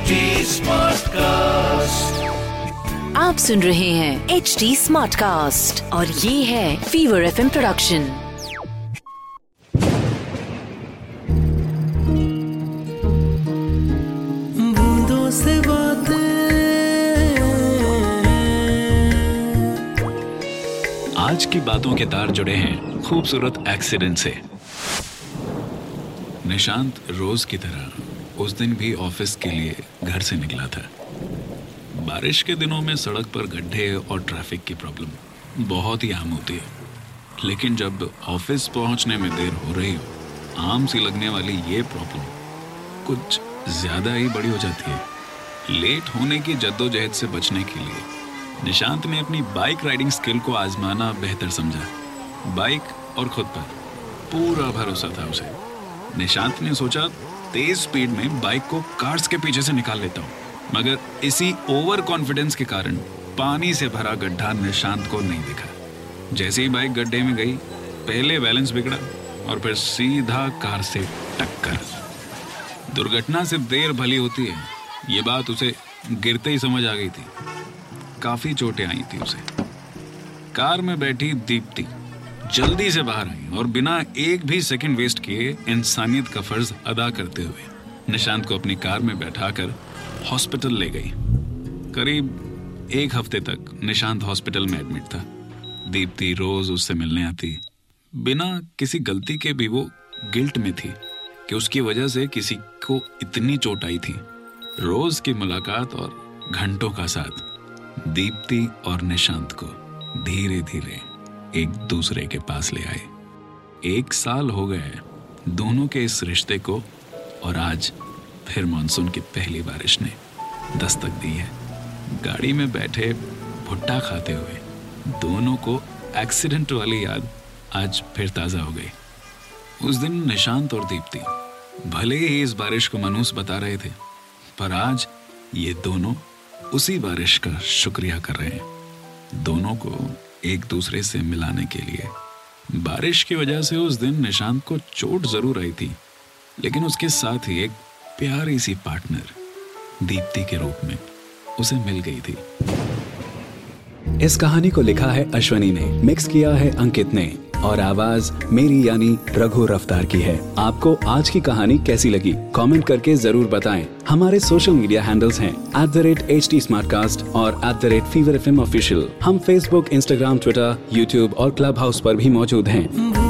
HD Smartcast. आप सुन रहे हैं एच डी स्मार्ट कास्ट और ये है फीवर एफ़ प्रोडक्शन बूंदों से आज की बातों के तार जुड़े हैं खूबसूरत एक्सीडेंट से। निशांत रोज की तरह। उस दिन भी ऑफ़िस के लिए घर से निकला था। बारिश के दिनों में सड़क पर गड्ढे और ट्रैफ़िक की प्रॉब्लम बहुत ही आम होती है। लेकिन जब ऑफ़िस पहुँचने में देर हो रही हो, आम सी लगने वाली ये प्रॉब्लम कुछ ज़्यादा ही बड़ी हो जाती है। लेट होने की जद्दोजहद से बचने के लिए निशांत ने अपनी बाइक राइडिंग स्किल को आजमाना बेहतर समझा। बाइक और खुद पर पूरा भरोसा था उसे। निशांत ने सोचा, तेज स्पीड में बाइक को कार्स के पीछे से निकाल लेता हूँ। मगर इसी ओवर कॉन्फिडेंस के कारण पानी से भरा गड्ढा निशांत को नहीं दिखा। जैसे ही बाइक गड्ढे में गई, पहले बैलेंस बिगड़ा और फिर सीधा कार से टक्कर। दुर्घटना सिर्फ़ देर भली होती है, ये बात उसे गिरते ही समझ आ गई थी। काफ़ी चोटें आई थी उसे। कार में बैठी दीप्ति जल्दी से बाहर आई और बिना एक भी सेकंड वेस्ट किए इंसानियत का फ़र्ज़ अदा करते हुए निशांत को अपनी कार में बैठाकर हॉस्पिटल ले गई। करीब एक हफ़्ते तक निशांत हॉस्पिटल में एडमिट था। दीप्ति रोज उससे मिलने आती। बिना किसी गलती के भी वो गिल्ट में थी कि उसकी वजह से किसी को इतनी चोट आई थी। रोज की मुलाकात और घंटों का साथ दीप्ति और निशांत को धीरे धीरे एक दूसरे के पास ले आए। एक साल हो गए दोनों के इस रिश्ते को और आज फिर मानसून की पहली बारिश ने दस्तक दी है। गाड़ी में बैठे भुट्टा खाते हुए दोनों को एक्सीडेंट वाली याद आज फिर ताज़ा हो गई। उस दिन निशांत और दीप्ति भले ही इस बारिश को मनूस बता रहे थे, पर आज ये दोनों उसी बारिश का शुक्रिया कर रहे हैं। दोनों को एक दूसरे से मिलाने के लिए। बारिश की वजह से उस दिन निशांत को चोट ज़रूर आई थी, लेकिन उसके साथ ही एक प्यारी सी पार्टनर, दीप्ति के रूप में, उसे मिल गई थी। इस कहानी को लिखा है अश्वनी ने, मिक्स किया है अंकित ने। और आवाज़ मेरी यानी रघु रफ्तार की है। आपको आज की कहानी कैसी लगी? कमेंट करके ज़रूर बताएँ। हमारे सोशल मीडिया हैंडल्स हैं at the rate H T और at the rate fever F हम फेसबुक इंस्टाग्राम ट्विटर यूट्यूब और क्लब हाउस आरोप भी मौजूद हैं।